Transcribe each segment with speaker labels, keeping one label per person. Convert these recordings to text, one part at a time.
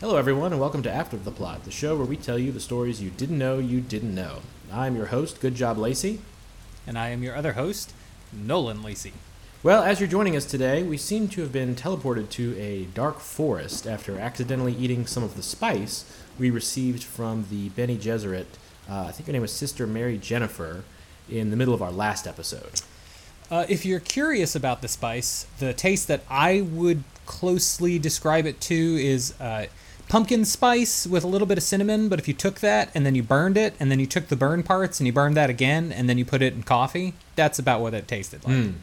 Speaker 1: Hello, everyone, and welcome to After the Plot, the show where we tell you the stories you didn't know you didn't know. I'm your host, Good Job Lacey.
Speaker 2: And I am your other host, Nolan Lacey.
Speaker 1: Well, as you're joining us today, we seem to have been teleported to a dark forest after accidentally eating some of the spice we received from the Bene Gesserit, uh, I think her name was Sister Mary Jennifer, in the middle of our last episode.
Speaker 2: Uh, if you're curious about the spice, the taste that I would closely describe it to is uh, pumpkin spice with a little bit of cinnamon. But if you took that and then you burned it, and then you took the burn parts and you burned that again, and then you put it in coffee, that's about what it tasted like.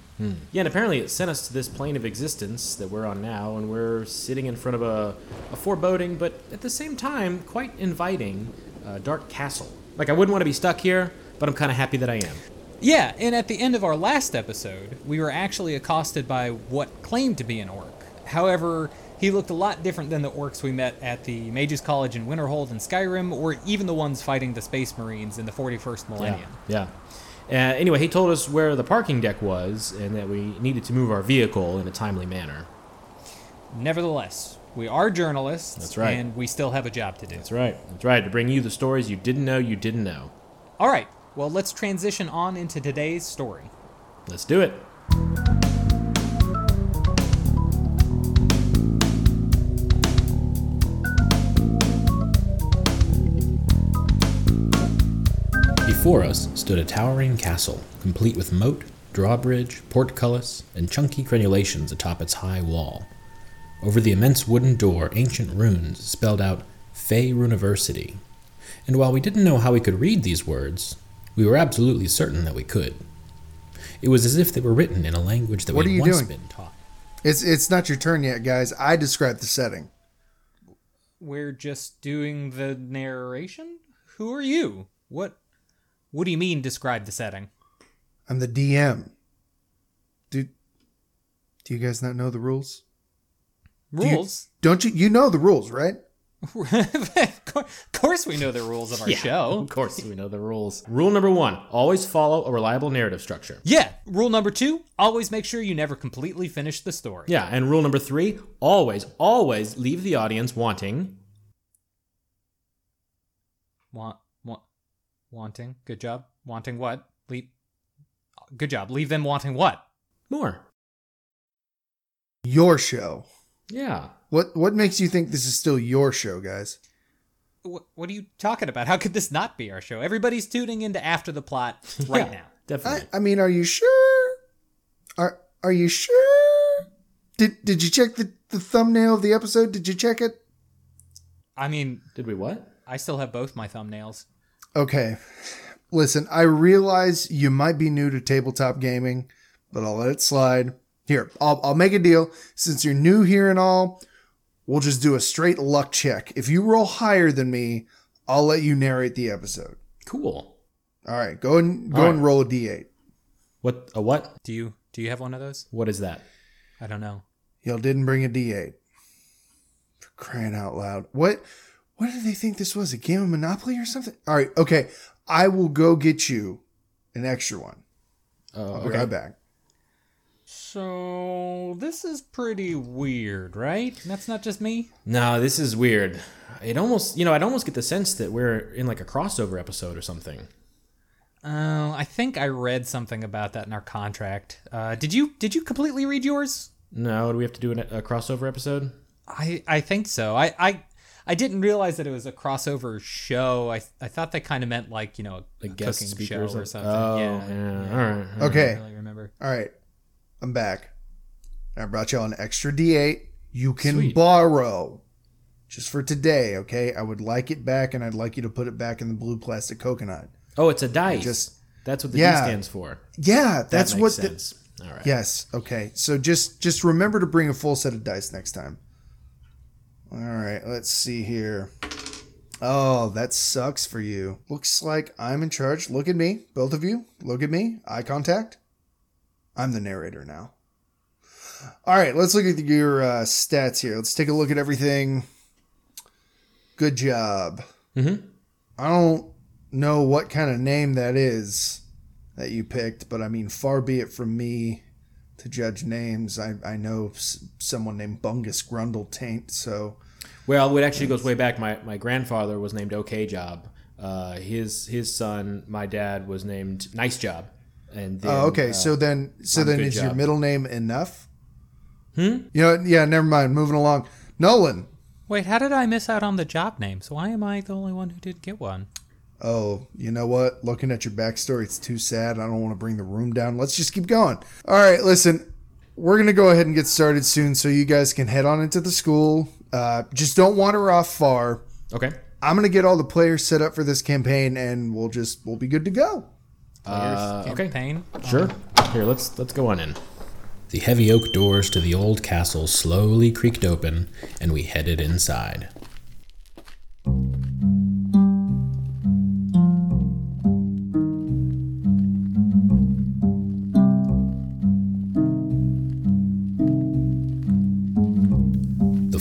Speaker 1: Yeah, and apparently it sent us to this plane of existence that we're on now, and we're sitting in front of a, a foreboding, but at the same time, quite inviting uh, dark castle. Like, I wouldn't want to be stuck here, but I'm kind of happy that I am.
Speaker 2: Yeah, and at the end of our last episode, we were actually accosted by what claimed to be an orc. However, he looked a lot different than the orcs we met at the Mages College in Winterhold and Skyrim, or even the ones fighting the Space Marines in the 41st millennium.
Speaker 1: Yeah. Uh, anyway, he told us where the parking deck was and that we needed to move our vehicle in a timely manner.
Speaker 2: Nevertheless, we are journalists.
Speaker 1: That's right.
Speaker 2: And we still have a job to do.
Speaker 1: That's right. That's right. To bring you the stories you didn't know you didn't know.
Speaker 2: All right, well, let's transition on into today's story.
Speaker 1: Let's do it. Before us stood a towering castle, complete with moat, drawbridge, portcullis, and chunky crenulations atop its high wall. Over the immense wooden door, ancient runes spelled out Fey University. And while we didn't know how we could read these words, we were absolutely certain that we could. It was as if they were written in a language that
Speaker 3: What
Speaker 1: we'd once
Speaker 3: doing?
Speaker 1: been taught.
Speaker 3: It's it's not your turn yet, guys. I described the setting.
Speaker 2: We're just doing the narration? Who are you? What What do you mean describe the setting?
Speaker 3: I'm the DM. Do Do you guys not know the rules? Do you-
Speaker 2: Rules?
Speaker 3: don't you? You know the rules, right?
Speaker 2: of course we know the rules of our show.
Speaker 1: Of course, we know the rules. Rule number one always follow a reliable narrative structure.
Speaker 2: Yeah, rule number 2, always make sure you never completely finish the story.
Speaker 1: Yeah, and rule number three always, always leave the audience wanting.
Speaker 2: Want want wanting. Good job. Wanting what? Leave Good job. Leave them wanting what?
Speaker 1: More.
Speaker 3: Your show.
Speaker 1: Yeah.
Speaker 3: What What makes you think this is still your show, guys?
Speaker 2: What, what are you talking about? How could this not be our show? Everybody's tuning into After the Plot right
Speaker 1: Yeah,
Speaker 2: now.
Speaker 1: Definitely.
Speaker 3: I, I mean, are you sure? Are Are you sure? Did Did you check the the thumbnail of the episode? Did you check it?
Speaker 2: I mean,
Speaker 1: Did we what?
Speaker 2: I still have both my thumbnails.
Speaker 3: Okay. Listen, I realize you might be new to tabletop gaming, but I'll let it slide. Here, I'll, I'll make a deal. Since you're new here and all, we'll just do a straight luck check. If you roll higher than me, I'll let you narrate the episode.
Speaker 1: Cool.
Speaker 3: All right, go and go
Speaker 1: All
Speaker 3: and roll a d8.
Speaker 1: What? A what?
Speaker 2: Do you do you have one of those?
Speaker 1: What is that?
Speaker 2: I don't know.
Speaker 3: Y'all didn't bring a d8. For crying out loud. What what did they think this was? A game of Monopoly or something? All right, okay. I will go get you an extra one.
Speaker 1: Oh,
Speaker 3: I'll be right back.
Speaker 2: So this is pretty weird, right? That's not just me.
Speaker 1: No, this is weird. It almost, you know, I'd almost get the sense that we're in like a crossover episode or something.
Speaker 2: Oh, I think I read something about that in our contract. Uh, did you did you completely read yours?
Speaker 1: No, do we have to do an, a crossover episode?
Speaker 2: I I think so. I I I didn't realize that it was a crossover show. I I thought that kind of meant like you know a,
Speaker 1: Like
Speaker 2: a
Speaker 1: guest
Speaker 2: cooking
Speaker 1: speakers
Speaker 2: show or
Speaker 1: or-
Speaker 2: something.
Speaker 1: Oh,
Speaker 2: yeah,
Speaker 1: yeah. All right. all right.
Speaker 2: I
Speaker 3: Okay.
Speaker 2: don't really remember.
Speaker 3: All right, I'm back. I brought y'all an extra D8 you can
Speaker 1: Sweet.
Speaker 3: borrow just for today, okay? I would like it back and I'd like you to put it back in the blue plastic coconut.
Speaker 1: Oh, it's a dice.
Speaker 3: Just-
Speaker 1: that's what the D stands for.
Speaker 3: Yeah,
Speaker 1: That
Speaker 3: that's
Speaker 1: makes
Speaker 3: what the,
Speaker 1: sense. All right.
Speaker 3: Yes, okay. So just just remember to bring a full set of dice next time. All right, let's see here. Oh, that sucks for you. Looks like I'm in charge. Look at me, both of you. Look at me. Eye contact. I'm the narrator now. All right, let's look at your uh, stats here. Let's take a look at everything. Good job.
Speaker 1: Mhm.
Speaker 3: I don't know what kind of name that is that you picked, but I mean, far be it from me to judge names. I, I know s- someone named Bungus Grundle Taint, so
Speaker 1: Well, it actually goes way back. My my grandfather was named OK Job. Uh, his his son, my dad, was named Nice Job. And then,
Speaker 3: Oh, okay.
Speaker 1: uh,
Speaker 3: so then, so then,
Speaker 1: good
Speaker 3: is your middle name enough? Hmm. You know, yeah. Never mind. Moving along. Nolan.
Speaker 2: Wait, how did I miss out on the job names? Why am I the only one who didn't get one?
Speaker 3: Oh, you know what? Looking at your backstory, it's too sad. I don't want to bring the room down. Let's just keep going. All right, listen. We're gonna go ahead and get started soon, so you guys can head on into the school. Uh, just don't wander off far.
Speaker 1: okay.
Speaker 3: I'm gonna get all the players set up for this campaign, and we'll just we'll be good to go.
Speaker 1: Uh, okay.
Speaker 2: Campaign.
Speaker 1: Sure. Here, let's let's go on in. The heavy oak doors to the old castle slowly creaked open, and we headed inside.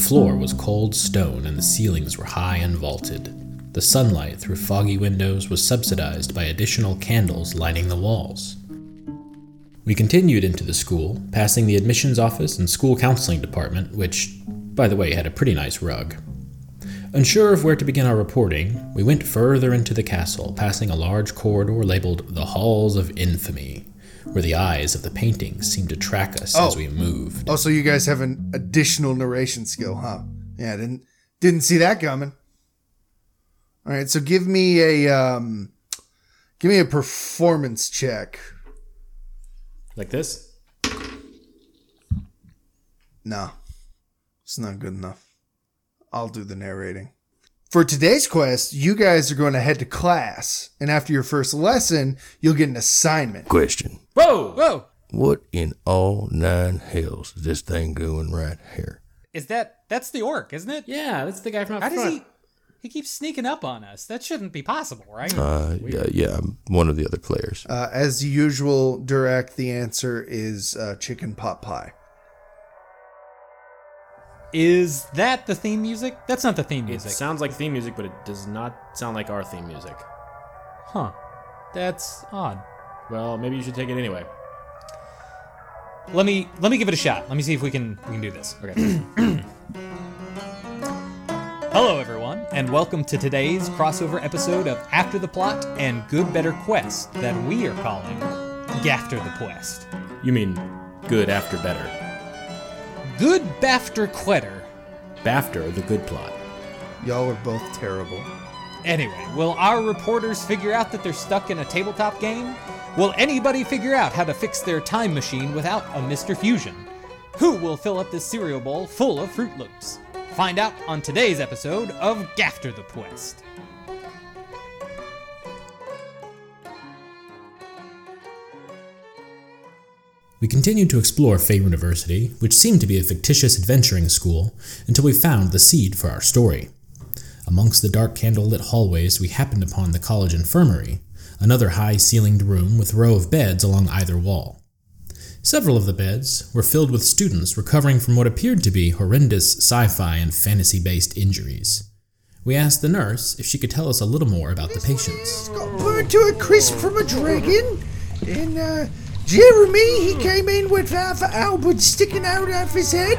Speaker 1: Floor was cold stone and the ceilings were high and vaulted. The sunlight through foggy windows was subsidized by additional candles lining the walls. We continued into the school, passing the admissions office and school counseling department, which, by the way, had a pretty nice rug. Unsure of where to begin our reporting, we went further into the castle, passing a large corridor labeled the Halls of Infamy, where the eyes of the paintings seemed to track us as
Speaker 3: Oh.
Speaker 1: we moved.
Speaker 3: Also, you guys have an additional narration skill, huh? Yeah, didn't didn't see that coming. All right, so give me a um, give me a performance check.
Speaker 1: Like this?
Speaker 3: No, it's not good enough. I'll do the narrating. For today's quest, you guys are going to head to class, and after your first lesson, you'll get an assignment.
Speaker 4: Question.
Speaker 1: Whoa!
Speaker 2: Whoa!
Speaker 4: What in all nine hells is this thing doing right here?
Speaker 2: Is that that's the orc, isn't it?
Speaker 1: Yeah, that's the guy from out
Speaker 2: How does he? He keeps sneaking up on us. That shouldn't be possible, right?
Speaker 4: Uh, yeah, yeah, I'm one of the other players.
Speaker 3: Uh, as usual, Durak, the answer is uh, chicken pot pie.
Speaker 2: Is that the theme music? That's not the theme
Speaker 1: It
Speaker 2: music.
Speaker 1: sounds like theme music, but it does not sound like our theme music.
Speaker 2: huh. That's odd.
Speaker 1: Well, maybe you should take it anyway.
Speaker 2: Let me let me give it a shot. Let me see if we can we can do this.
Speaker 1: Okay.
Speaker 2: Hello everyone, and welcome to today's crossover episode of After the Plot and Good Better Quest that we are calling Gafter the Quest.
Speaker 1: you mean good after better.
Speaker 2: Good Bafter Quetter.
Speaker 1: Bafter, the good plot.
Speaker 3: Y'all are both terrible.
Speaker 2: Anyway, will our reporters figure out that they're stuck in a tabletop game? Will anybody figure out how to fix their time machine without a Mr. Fusion? Who will fill up this cereal bowl full of Froot Loops? Find out on today's episode of Gafter the Quest.
Speaker 1: We continued to explore Fay University, which seemed to be a fictitious adventuring school, until we found the seed for our story. Amongst the dark candle-lit hallways, we happened upon the college infirmary, another high-ceilinged room with a row of beds along either wall. Several of the beds were filled with students recovering from what appeared to be horrendous sci-fi and fantasy-based injuries. We asked the nurse if she could tell us a little more about the patients.
Speaker 3: got burned to a crisp from a dragon. And uh, Jeremy, he came in with half an halberd sticking out of his head.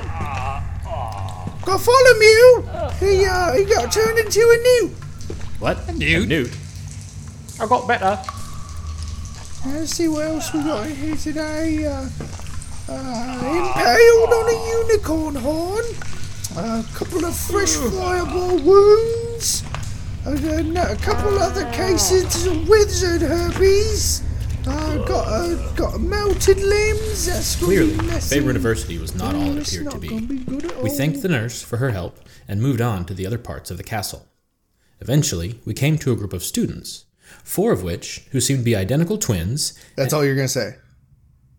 Speaker 3: Got follow Mew. He uh, he got turned into a newt.
Speaker 1: What? A
Speaker 2: newt?
Speaker 1: newt. I got better.
Speaker 3: Let's see what else we got in here today. Uh, uh, impaled on a unicorn horn. A couple of fresh fireball wounds. A, a, a couple other cases of wizard herpes. Uh, got uh, got melted limbs. That's
Speaker 1: Clearly,
Speaker 3: be messy.
Speaker 1: Favorite University was not all it appeared to be.
Speaker 3: be
Speaker 1: We thanked the nurse for her help and moved on to the other parts of the castle. Eventually, we came to a group of students, four of which, who seem to be identical twins,
Speaker 3: That's all you're gonna say.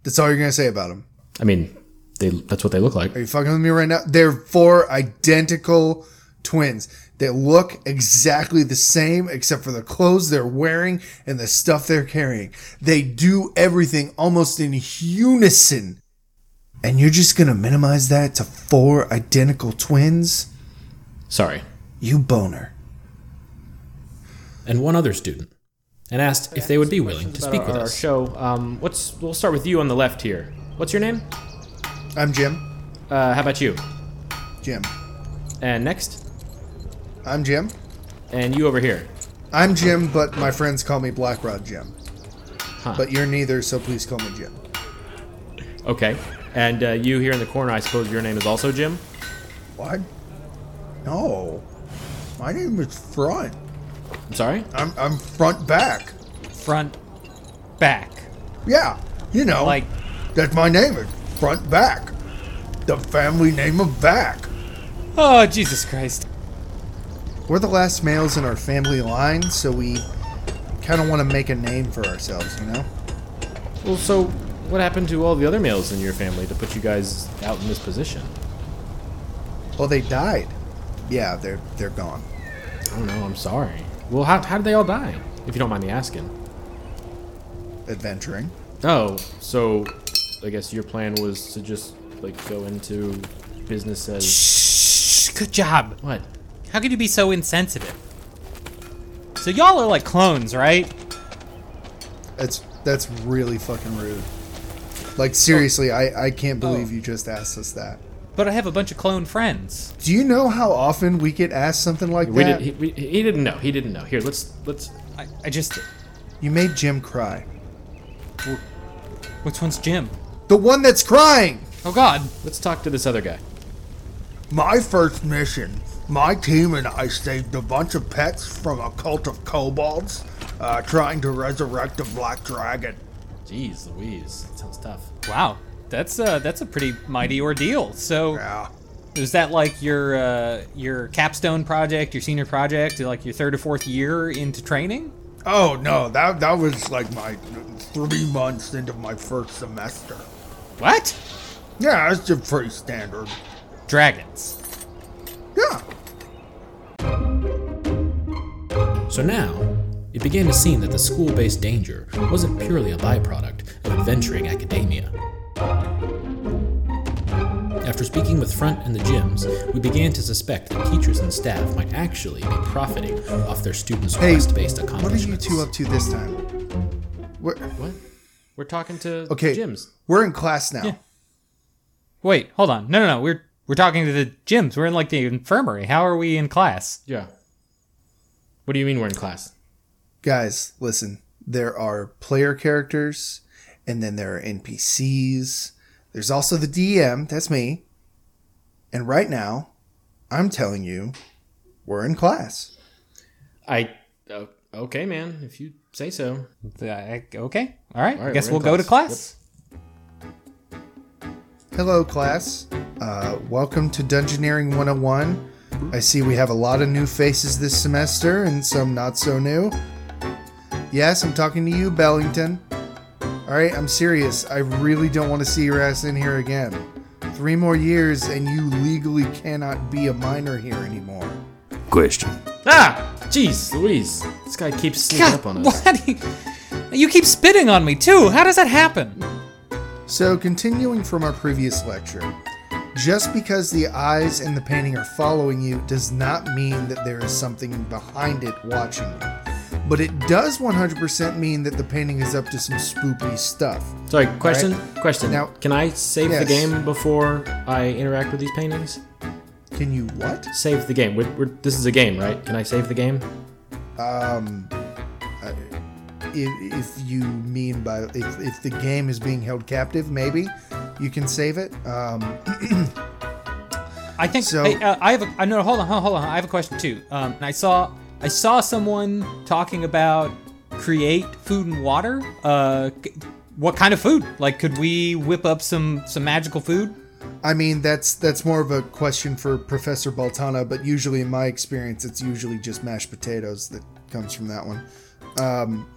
Speaker 3: That's all you're gonna say about them.
Speaker 1: I mean, they that's what they look like.
Speaker 3: Are you fucking with me right now? They're four identical twins. They look exactly the same except for the clothes they're wearing and the stuff they're carrying. They do everything almost in unison. And you're just gonna minimize that to four identical twins?
Speaker 1: Sorry.
Speaker 3: You boner.
Speaker 1: And one other student, and asked if they would be willing to speak with
Speaker 5: our,
Speaker 1: us.
Speaker 5: show. Um, what's we'll start with you on the left here. What's your name?
Speaker 3: I'm Jim.
Speaker 5: Uh, how about you?
Speaker 3: Jim.
Speaker 5: And next,
Speaker 3: I'm Jim.
Speaker 5: And you over here.
Speaker 3: I'm Jim, but my friends call me Black Rod Jim.
Speaker 5: Huh.
Speaker 3: But you're neither, so please call me Jim.
Speaker 5: Okay. And uh, you here in the corner, I suppose your name is also Jim?
Speaker 3: What? No. My name is Front.
Speaker 5: I'm sorry?
Speaker 3: I'm, I'm front back.
Speaker 2: Front, back.
Speaker 3: Yeah, you know,
Speaker 2: Like,
Speaker 3: that's my name. Is front back. The family name of back.
Speaker 2: oh, Jesus Christ.
Speaker 3: We're the last males in our family line, so we kind of want to make a name for ourselves, you know?
Speaker 5: Well, so what happened to all the other males in your family to put you guys out in this position?
Speaker 3: Well, they died. Yeah, they're they're gone.
Speaker 5: Oh, I don't know. I'm sorry. Well, how, how did they all die? If you don't mind me asking.
Speaker 3: Adventuring.
Speaker 5: Oh, so I guess your plan was to just like go into business as
Speaker 2: Shh, good job.
Speaker 5: what?
Speaker 2: How could you be so insensitive? So y'all are like clones, right?
Speaker 3: That's that's really fucking rude. Like seriously, oh. I I can't oh. believe you just asked us that.
Speaker 2: But I have a bunch of clone friends.
Speaker 3: Do you know how often we get asked something like
Speaker 5: We
Speaker 3: that?
Speaker 5: did. He, we, he didn't know. He didn't know. Here, let's let's.
Speaker 2: I, I just.
Speaker 3: You made Jim cry.
Speaker 2: Which one's Jim?
Speaker 3: The one that's crying.
Speaker 2: Oh God.
Speaker 5: Let's talk to this other guy.
Speaker 3: My first mission. My team and I saved a bunch of pets from a cult of kobolds, uh, trying to resurrect a black dragon.
Speaker 5: Jeez, Louise, that sounds tough.
Speaker 2: Wow. That's uh that's a pretty mighty ordeal. So
Speaker 3: Yeah.
Speaker 2: is that like your uh your capstone project, your senior project, like your third or fourth year into training?
Speaker 3: Oh no, that that was like my three months into my first semester.
Speaker 2: What?
Speaker 3: Yeah, it's just pretty standard.
Speaker 2: Dragons.
Speaker 3: Yeah.
Speaker 1: So now, it began to seem that the school based danger wasn't purely a byproduct of adventuring academia. After speaking with Front and the Jims, we began to suspect that teachers and staff might actually be profiting off their students'
Speaker 3: Hey,
Speaker 1: quest based
Speaker 3: what are you two up to this time? We're,
Speaker 5: What? We're talking to
Speaker 3: okay,
Speaker 5: Jim's.
Speaker 3: we're in class now.
Speaker 2: Yeah. Wait, hold on. No, no, no. We're we're talking to the Jims. We're in like the infirmary. How are we in class?
Speaker 5: Yeah. What do you mean we're in class?
Speaker 3: Guys, listen. There are player characters, and then there are NPCs. There's also the DM. That's me. And right now, I'm telling you, we're in class.
Speaker 5: I. Uh, okay, man. If you say so.
Speaker 2: Uh, okay. All right.
Speaker 5: All
Speaker 2: I
Speaker 5: right,
Speaker 2: guess
Speaker 5: we're
Speaker 2: we'll
Speaker 5: in
Speaker 2: go to
Speaker 5: class.
Speaker 2: class.
Speaker 3: Hello, class. Uh, welcome to Dungeoneering 101. I see we have a lot of new faces this semester and some not so new. Yes, I'm talking to you, Bellington. Alright, I'm serious. I really don't want to see your ass in here again. Three more years and you legally cannot be a minor here anymore.
Speaker 4: Question.
Speaker 5: Ah! Jeez, Louise. This guy keeps sneaking up on us.
Speaker 2: what? You, you keep spitting on me too. How does that happen?
Speaker 3: So, continuing from our previous lecture, just because the eyes in the painting are following you does not mean that there is something behind it watching you. But it does 100% mean that the painting is up to some spoopy stuff.
Speaker 5: Sorry, question. Question.
Speaker 3: Now-
Speaker 5: can I save the game before I interact with these paintings?
Speaker 3: Can you what?
Speaker 5: Save the game. We're, we're, this is a game, right? Can I save the game?
Speaker 3: Um, uh, if, if you mean by if, if the game is being held captive, maybe you can save it. Um,
Speaker 2: I think.
Speaker 3: So-
Speaker 2: hey, uh, I have a. I know. Hold on. Hold on. I have a question too. Um, I saw. I saw someone talking about create food and water. Uh, what kind of food? Like, could we whip up some some magical food?
Speaker 3: I mean, that's that's more of a question for Professor Baltana, but usually in my experience, it's usually just mashed potatoes that comes from that one. Um,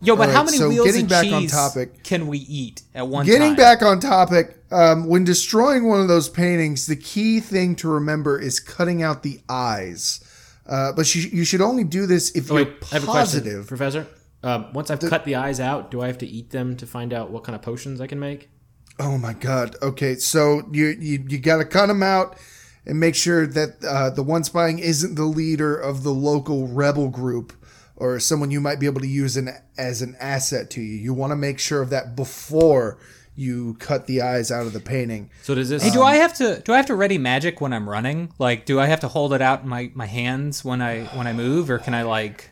Speaker 2: Yo, but
Speaker 3: All
Speaker 2: how
Speaker 3: right,
Speaker 2: many
Speaker 3: so
Speaker 2: wheels
Speaker 3: getting
Speaker 2: of
Speaker 3: back on
Speaker 2: cheese
Speaker 3: topic-
Speaker 2: can we eat at one
Speaker 3: Getting
Speaker 2: time?
Speaker 3: back on topic, um, when destroying one of those paintings, the key thing to remember is cutting out the eyes. Uh, but you, you should only do this if
Speaker 5: Oh,
Speaker 3: you're
Speaker 5: wait, I have a question,
Speaker 3: positive.
Speaker 5: Professor. Um, once I've cut the eyes out, do I have to eat them to find out what kind of potions I can make?
Speaker 3: Oh my god. Okay, so you you, you got to cut them out and make sure that uh, the one spying isn't the leader of the local rebel group or someone you might be able to use an, as an asset to you. You want to make sure of that before you cut the eyes out of the painting.
Speaker 5: So does this?
Speaker 2: Hey, do I have to do I have to ready magic when I'm running? Like, do I have to hold it out in my, my hands when I when I move, or can I like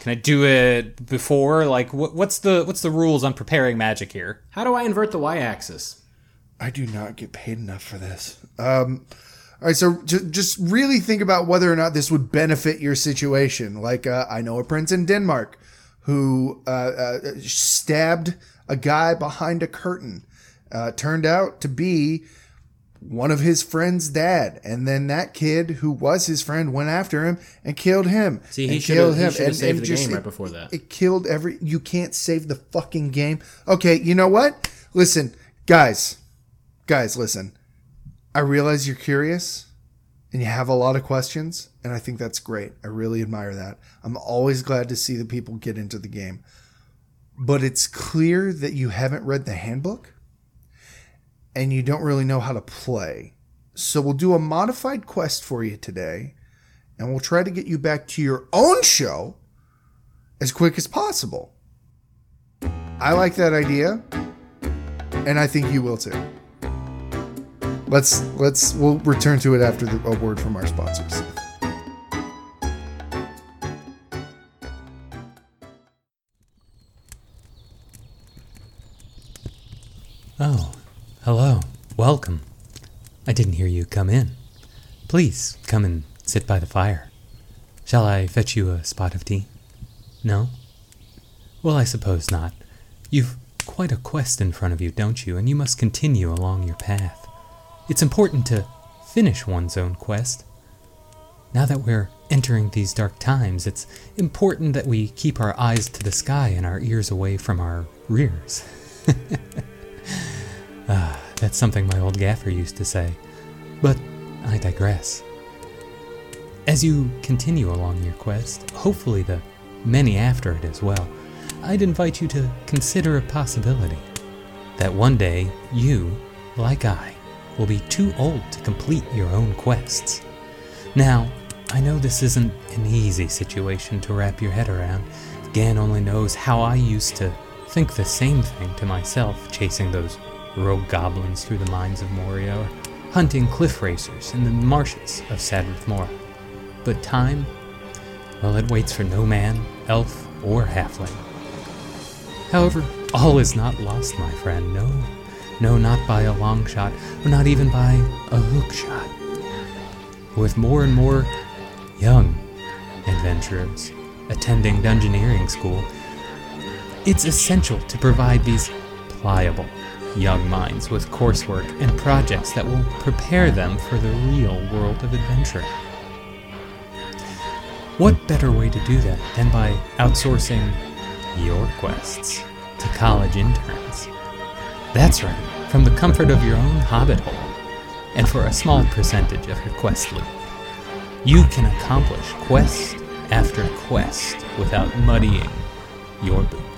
Speaker 2: can I do it before? Like, what, what's the what's the rules on preparing magic here?
Speaker 5: How do I invert the y-axis?
Speaker 3: I do not get paid enough for this. Um, all right, so ju- just really think about whether or not this would benefit your situation. Like, uh, I know a prince in Denmark who uh, uh, stabbed a guy behind a curtain. Uh, turned out to be one of his friend's dad, and then that kid who was his friend went after him and killed him.
Speaker 5: See, he
Speaker 3: killed him,
Speaker 5: should've
Speaker 3: and-
Speaker 5: saved
Speaker 3: and
Speaker 5: the
Speaker 3: just-
Speaker 5: game right before that.
Speaker 3: It killed every. You can't save the fucking game. Okay, you know what? Listen, guys, guys, listen. I realize you're curious and you have a lot of questions, and I think that's great. I really admire that. I'm always glad to see the people get into the game. But it's clear that you haven't read the handbook and you don't really know how to play. So we'll do a modified quest for you today, and we'll try to get you back to your own show as quick as possible. I like that idea, and I think you will too. Let's let's we'll return to it after the, a word from our sponsors.
Speaker 2: Didn't hear you come in. Please come and sit by the fire. Shall I fetch you a spot of tea? No? Well, I suppose not. You've quite a quest in front of you, don't you? And you must continue along your path. It's important to finish one's own quest. Now that we're entering these dark times, it's important that we keep our eyes to the sky and our ears away from our rears. Ah, that's something my old gaffer used to say. But I digress. As you continue along your quest, hopefully the many after it as well, I'd invite you to consider a possibility. That one day, you, like I, will be too old to complete your own quests. Now, I know this isn't an easy situation to wrap your head around. Gan only knows how I used to think the same thing to myself, chasing those rogue goblins through the mines of Moria, or hunting cliff racers in the marshes of Sadrith Mora. But time, well, it waits for no man, elf, or halfling. However, all is not lost, my friend. No, no, not by a long shot, or not even by a hook shot. With more and more young adventurers attending dungeoneering school, it's essential to provide these pliable young minds with coursework and projects that will prepare them for the real world of adventure. What better way to do that than by outsourcing your quests to college interns? That's right, from the comfort of your own hobbit hole, and for a small percentage of your quest loot. You can accomplish quest after quest without muddying your boots.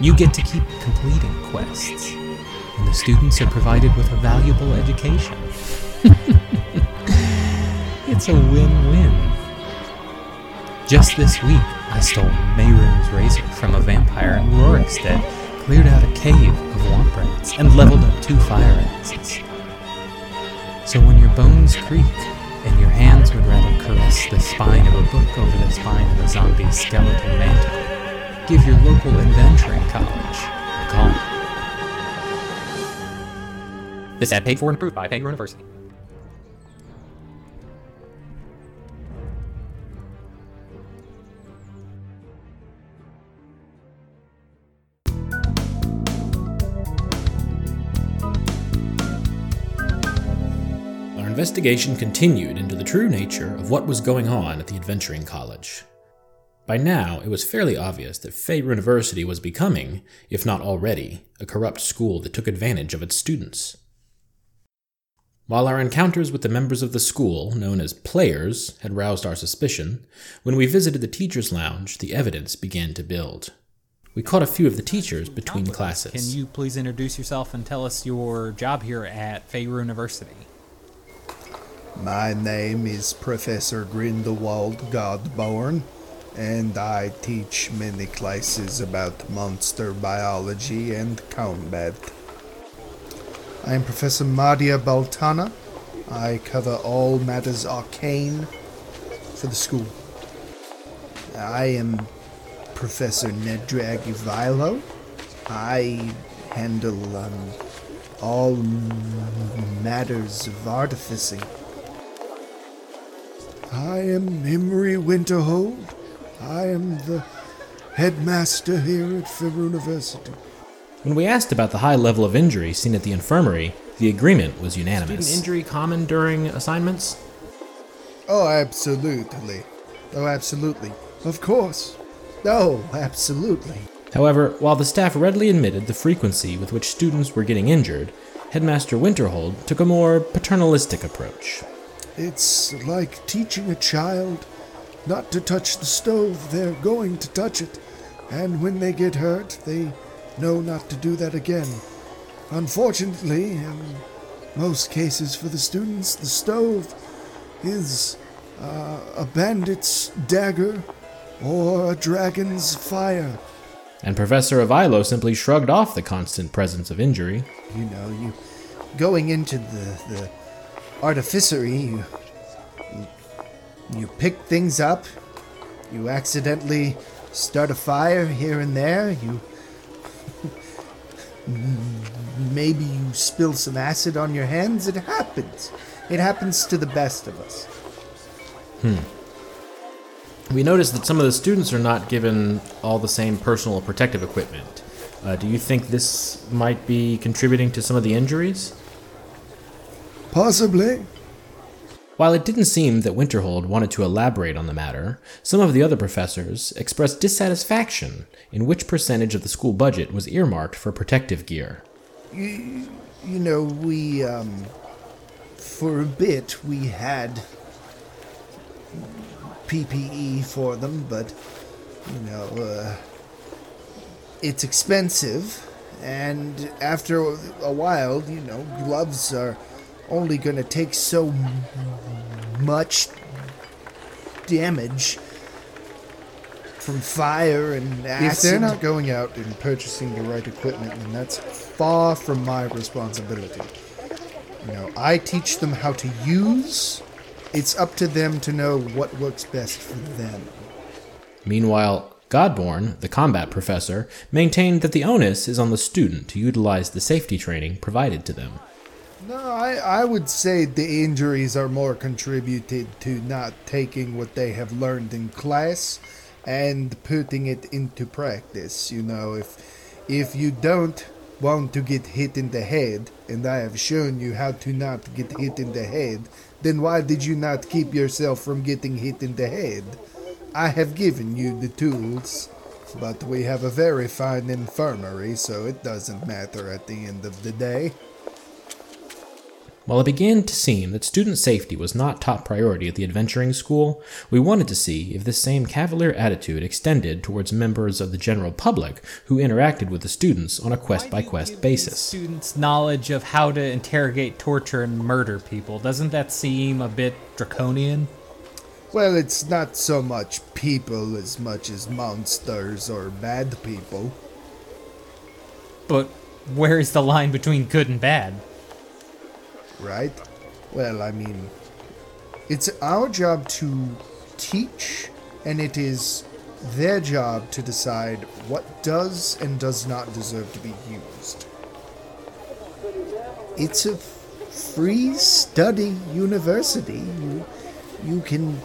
Speaker 2: You get to keep completing quests, and the students are provided with a valuable education. it's a win win. Just this week, I stole Mehrunes' razor from a vampire in Rorikstead, cleared out a cave of womp rats, and leveled up two fire axes. So when your bones creak and your hands would rather caress the spine of a book over the spine of a zombie skeleton manticore, give your local adventuring college a call. This ad paid for and approved by Peg University.
Speaker 1: Our investigation continued into the true nature of what was going on at the Adventuring College. By now, it was fairly obvious that Faerun University was becoming, if not already, a corrupt school that took advantage of its students. While our encounters with the members of the school, known as players, had roused our suspicion, when we visited the teacher's lounge, the evidence began to build. We caught a few of the teachers between classes.
Speaker 2: Can you please introduce yourself and tell us your job here at Feyre University?
Speaker 3: My name is Professor Grindelwald Godborn. And I teach many classes about monster biology and combat. I am Professor Madia Baltana. I cover all matters arcane for the school. I am Professor Nedrag Ivilo. I handle um, all matters of artificing. I am Imri Winterhold. I am the headmaster here at Fair University.
Speaker 1: When we asked about the high level of injury seen at the infirmary, the agreement was unanimous.
Speaker 5: Student injury common during assignments?
Speaker 3: Oh, absolutely. Oh, absolutely. Of course. Oh, absolutely.
Speaker 1: However, while the staff readily admitted the frequency with which students were getting injured, Headmaster Winterhold took a more paternalistic approach.
Speaker 3: It's like teaching a child not to touch the stove. They're going to touch it. And when they get hurt, they know not to do that again. Unfortunately, in most cases for the students, the stove is uh, a bandit's dagger or a dragon's fire.
Speaker 1: And Professor Avilo simply shrugged off the constant presence of injury.
Speaker 3: You know, you going into the the artificery, you you pick things up, you accidentally start a fire here and there, you maybe you spill some acid on your hands. It happens. It happens to the best of us. Hmm.
Speaker 1: We noticed that some of the students are not given all the same personal protective equipment. Uh, do you think this might be contributing to some of the injuries?
Speaker 3: Possibly.
Speaker 1: While it didn't seem that Winterhold wanted to elaborate on the matter, some of the other professors expressed dissatisfaction in which percentage of the school budget was earmarked for protective gear.
Speaker 3: You, you know, we, um, for a bit, we had PPE for them, but, you know, uh, it's expensive, and after a while, you know, gloves are only going to take so much damage from fire and acid.
Speaker 6: If they're not going out and purchasing the right equipment, then that's far from my responsibility. You know, I teach them how to use. It's up to them to know what works best for them.
Speaker 1: Meanwhile, Godborn, the combat professor, maintained that the onus is on the student to utilize the safety training provided to them.
Speaker 3: No, I, I would say the injuries are more contributed to not taking what they have learned in class and putting it into practice. You know, if if you don't want to get hit in the head, and I have shown you how to not get hit in the head, then why did you not keep yourself from getting hit in the head? I have given you the tools, but we have a very fine infirmary, so it doesn't matter at the end of the day.
Speaker 1: While it began to seem that student safety was not top priority at the adventuring school, we wanted to see if this same cavalier attitude extended towards members of the general public who interacted with the students on a quest by quest basis.
Speaker 2: Students' knowledge of how to interrogate, torture, and murder people. Doesn't that seem a bit draconian?
Speaker 3: Well, it's not so much people as much as monsters or bad people.
Speaker 2: But where is the line between good and bad?
Speaker 3: Right? Well, I mean, it's our job to teach, and it is their job to decide what does and does not deserve to be used. It's a free study university. You, you can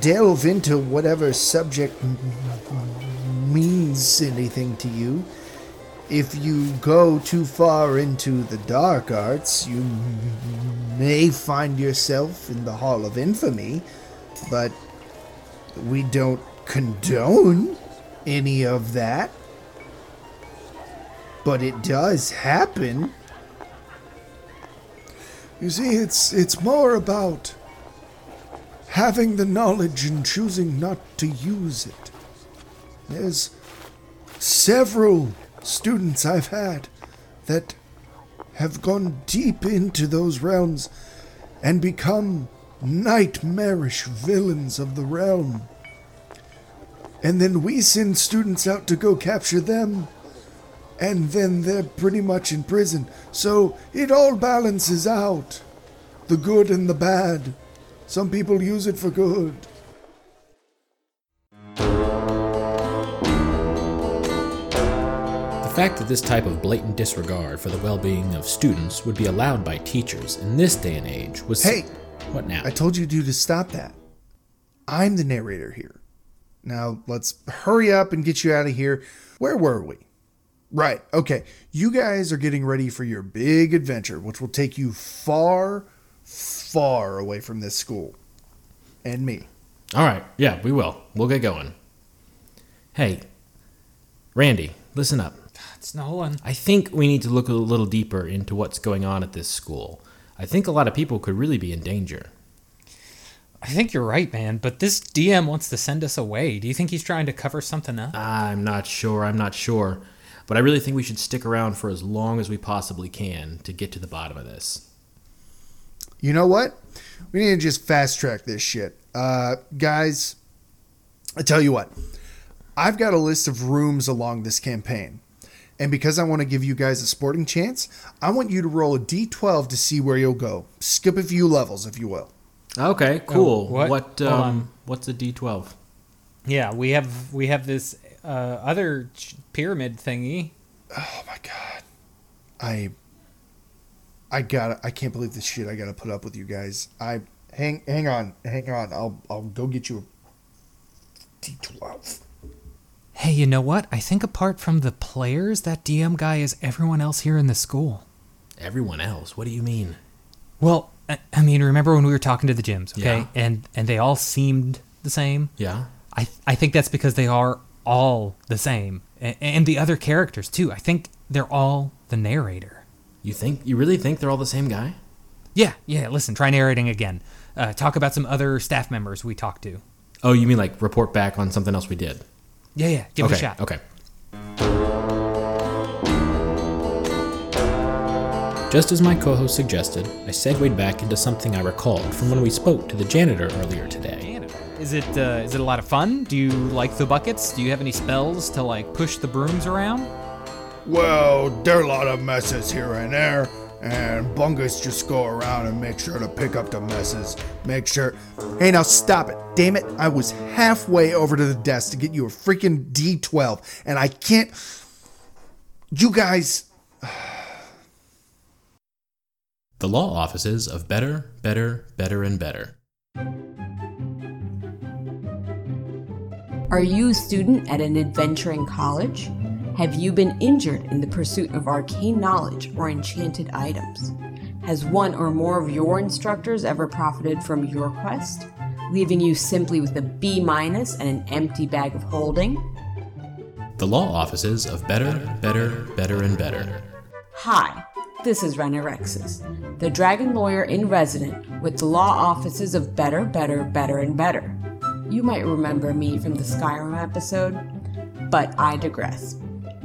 Speaker 3: delve into whatever subject means anything to you if you go too far into the dark arts, you may find yourself in the Hall of Infamy, but we don't condone any of that. But it does happen.
Speaker 6: You see, it's it's more about having the knowledge and choosing not to use it. There's several students I've had that have gone deep into those realms and become nightmarish villains of the realm. and then we send students out to go capture them, and then they're pretty much in prison. So it all balances out the good and the bad. Some people use it for good.
Speaker 1: Fact that this type of blatant disregard for the well being of students would be allowed by teachers in this day and age was.
Speaker 3: Hey!
Speaker 1: What now?
Speaker 3: I told you to to stop that. I'm the narrator here. Now let's hurry up and get you out of here. Where were we? Right. Okay. You guys are getting ready for your big adventure, which will take you far, far away from this school and me.
Speaker 1: All right. Yeah, we will. We'll get going. Hey, Randy, listen up.
Speaker 2: It's Nolan.
Speaker 1: I think we need to look a little deeper into what's going on at this school. I think a lot of people could really be in danger.
Speaker 2: I think you're right, man, but this DM wants to send us away. Do you think he's trying to cover something up?
Speaker 1: I'm not sure. I'm not sure. But I really think we should stick around for as long as we possibly can to get to the bottom of this.
Speaker 3: You know what? We need to just fast track this shit. Uh, guys, I tell you what, I've got a list of rooms along this campaign. And because I want to give you guys a sporting chance, I want you to roll a d12 to see where you'll go. Skip a few levels, if you will.
Speaker 1: Okay, cool.
Speaker 2: what?
Speaker 1: What?
Speaker 2: Hold
Speaker 1: um, what's a D12?
Speaker 2: Yeah, we have we have this uh, other ch- pyramid thingy.
Speaker 3: Oh my god. I I got to I can't believe this shit I got to put up with you guys. I hang hang on. Hang on. I'll I'll go get you a d12.
Speaker 2: Hey, you know what? I think apart from the players, that DM guy is everyone else here in the school.
Speaker 1: Everyone else. What do you mean?
Speaker 2: Well, I, mean, remember when we were talking to the Jims, okay?
Speaker 1: Yeah.
Speaker 2: And and they all seemed the same.
Speaker 1: Yeah.
Speaker 2: I I think that's because they are all the same, and, and the other characters too. I think they're all the narrator.
Speaker 1: You think? You really think they're all the same guy?
Speaker 2: Yeah, yeah. Listen, try narrating again. Uh, talk about some other staff members we talked to.
Speaker 1: Oh, you mean like report back on something else we did?
Speaker 2: Yeah, yeah. Give
Speaker 1: okay.
Speaker 2: it a shot.
Speaker 1: Okay. Just as my co host suggested, I segued back into something I recalled from when we spoke to the janitor earlier today.
Speaker 2: Is it uh, is it a lot of fun? Do you like the buckets? Do you have any spells to like push the brooms around?
Speaker 6: Well, there are a lot of messes here and there, and Bungus just go around and make sure to pick up the messes.
Speaker 3: Make sure. Hey, now stop it. Damn it. I was halfway over to the desk to get you a freaking D12, and I can't. You guys.
Speaker 1: The law offices of Better, Better, Better, and Better.
Speaker 7: Are you a student at an adventuring college? Have you been injured in the pursuit of arcane knowledge or enchanted items? Has one or more of your instructors ever profited from your quest, leaving you simply with a B minus and an empty bag of holding?
Speaker 1: The law offices of Better, Better, Better, and Better.
Speaker 7: Hi, this is Rhenorexis, the dragon lawyer in resident with the law offices of Better, Better, Better, and Better. You might remember me from the Skyrim episode, but I digress.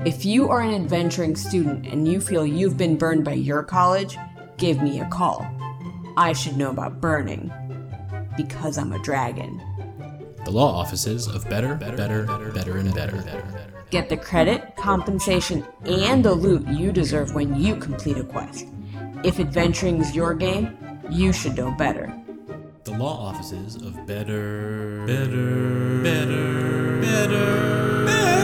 Speaker 7: If you are an adventuring student and you feel you've been burned by your college, give me a call. I should know about burning because I'm a dragon.
Speaker 1: The law offices of Better, Better, Better, and Better.
Speaker 7: Get the credit, compensation, and the loot you deserve when you complete a quest. If adventuring's your game, you should know better.
Speaker 1: The law offices of Better, Better, Better, Better, Better.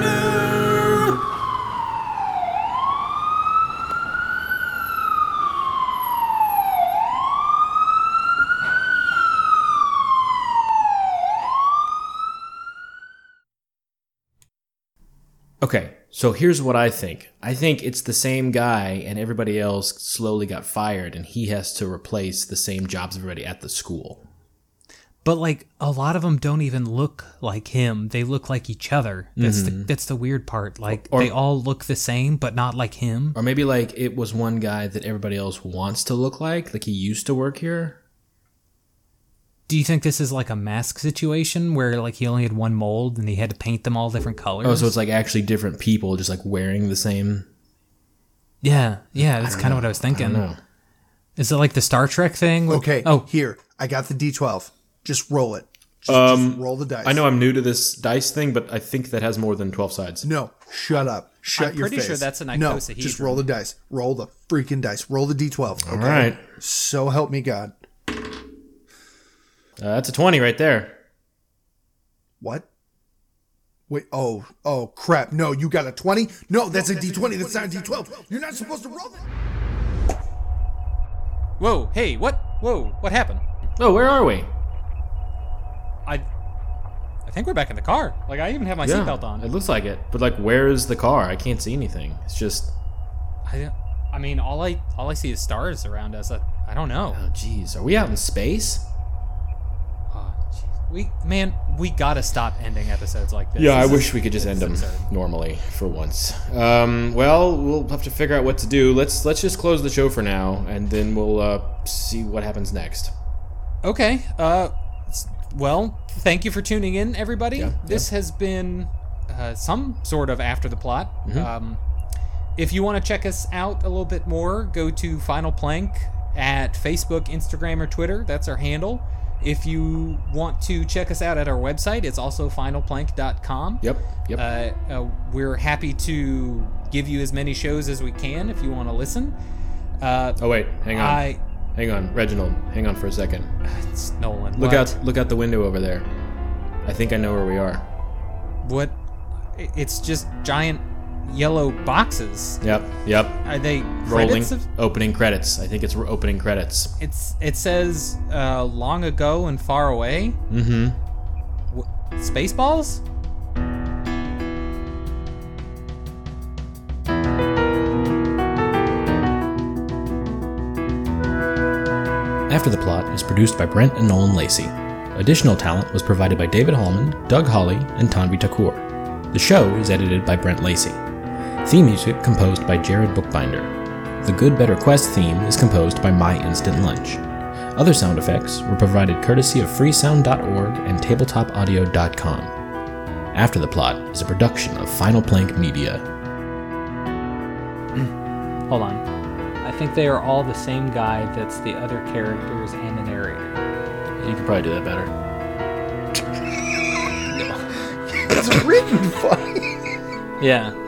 Speaker 1: Okay, so here's what I think. I think it's the same guy, and everybody else slowly got fired, and he has to replace the same jobs everybody at the school.
Speaker 2: But like a lot of them don't even look like him. They look like each other. That's the mm-hmm. that's the weird part. Like
Speaker 1: Or-
Speaker 2: they all look the same, but not like him.
Speaker 1: Or maybe like it was one guy that everybody else wants to look like, like he used to work here.
Speaker 2: Do you think this is like a mask situation where like he only had one mold and he had to paint them all different colors?
Speaker 1: Oh, so it's like actually different people just like wearing the same.
Speaker 2: yeah, yeah. That's kind of what I was
Speaker 1: I don't
Speaker 2: thinking.
Speaker 1: know.
Speaker 2: Is it like the Star Trek thing? with-
Speaker 3: Okay.
Speaker 2: Oh,
Speaker 3: Here, I got the D12. Just roll it. Just,
Speaker 5: Um,
Speaker 3: just roll the dice.
Speaker 5: I know I'm new to this dice thing, but I think that has more than 12 sides.
Speaker 3: No, shut up. Shut
Speaker 2: I'm
Speaker 3: your
Speaker 2: pretty sure that's an
Speaker 3: No,
Speaker 2: icosahedron.
Speaker 3: just roll the dice. Roll the freaking dice. Roll the d12. Okay?
Speaker 5: All right.
Speaker 3: So help me God.
Speaker 5: Uh, that's a 20 right there.
Speaker 3: What? Wait. Oh. Oh crap. No, you got a 20. No, that's a d20. That's not a d12. You're not supposed to roll that.
Speaker 2: Whoa, hey, what? Whoa, what happened?
Speaker 5: Oh, where are we?
Speaker 2: I I think we're back in the car. Like I even have my seatbelt on.
Speaker 5: It looks like it. But, like, where is the car? I can't see anything. It's just.
Speaker 2: I, I mean, all I all I see is stars around us. I, I don't know.
Speaker 5: Oh, jeez. Are we out in space?
Speaker 2: We man, we gotta stop ending episodes like this.
Speaker 5: Yeah, I wish
Speaker 2: is-
Speaker 5: we could just end them
Speaker 2: absurd.
Speaker 5: normally for once. Um, well, we'll have to figure out what to do. Let's let's just close the show for now, and then we'll uh, see what happens next.
Speaker 2: Okay. Uh, well, thank you for tuning in, everybody.
Speaker 5: Yeah,
Speaker 2: this has been uh, some sort of after the plot.
Speaker 5: Mm-hmm.
Speaker 2: Um, if you want to check us out a little bit more, go to Final Plank at Facebook, Instagram, or Twitter. That's our handle. If you want to check us out at our website, it's also finalplank.com.
Speaker 5: Yep. Yep.
Speaker 2: Uh, uh, we're happy to give you as many shows as we can if you want to listen. Uh,
Speaker 5: oh wait, hang on.
Speaker 2: I,
Speaker 5: Hang on, Reginald. Hang on for a second.
Speaker 2: it's Nolan.
Speaker 5: Look
Speaker 2: what?
Speaker 5: out! Look out the window over there. I think I know where we are.
Speaker 2: What? It's just giant yellow boxes.
Speaker 5: Yep. Yep.
Speaker 2: Are they
Speaker 5: Rolling.
Speaker 2: credits of?
Speaker 5: Opening credits. I think it's opening credits.
Speaker 2: It's it says uh, long ago and far away.
Speaker 5: Mm-hmm.
Speaker 2: Wh- Spaceballs?
Speaker 1: After the Plot is produced by Brent and Nolan Lacey. Additional talent was provided by David Hallman, Doug Hawley, and Tanvi Takur. The show is edited by Brent Lacey. Theme music composed by Jared Bookbinder. The Good Better Quest theme is composed by My Instant Lunch. Other sound effects were provided courtesy of freesound.org and tabletopaudio.com. After the Plot is a production of Final Plank Media.
Speaker 2: Hold on. I think they are all the same guy that's the other characters and the narrator.
Speaker 5: You could probably do that better.
Speaker 3: It's written funny.
Speaker 2: Yeah.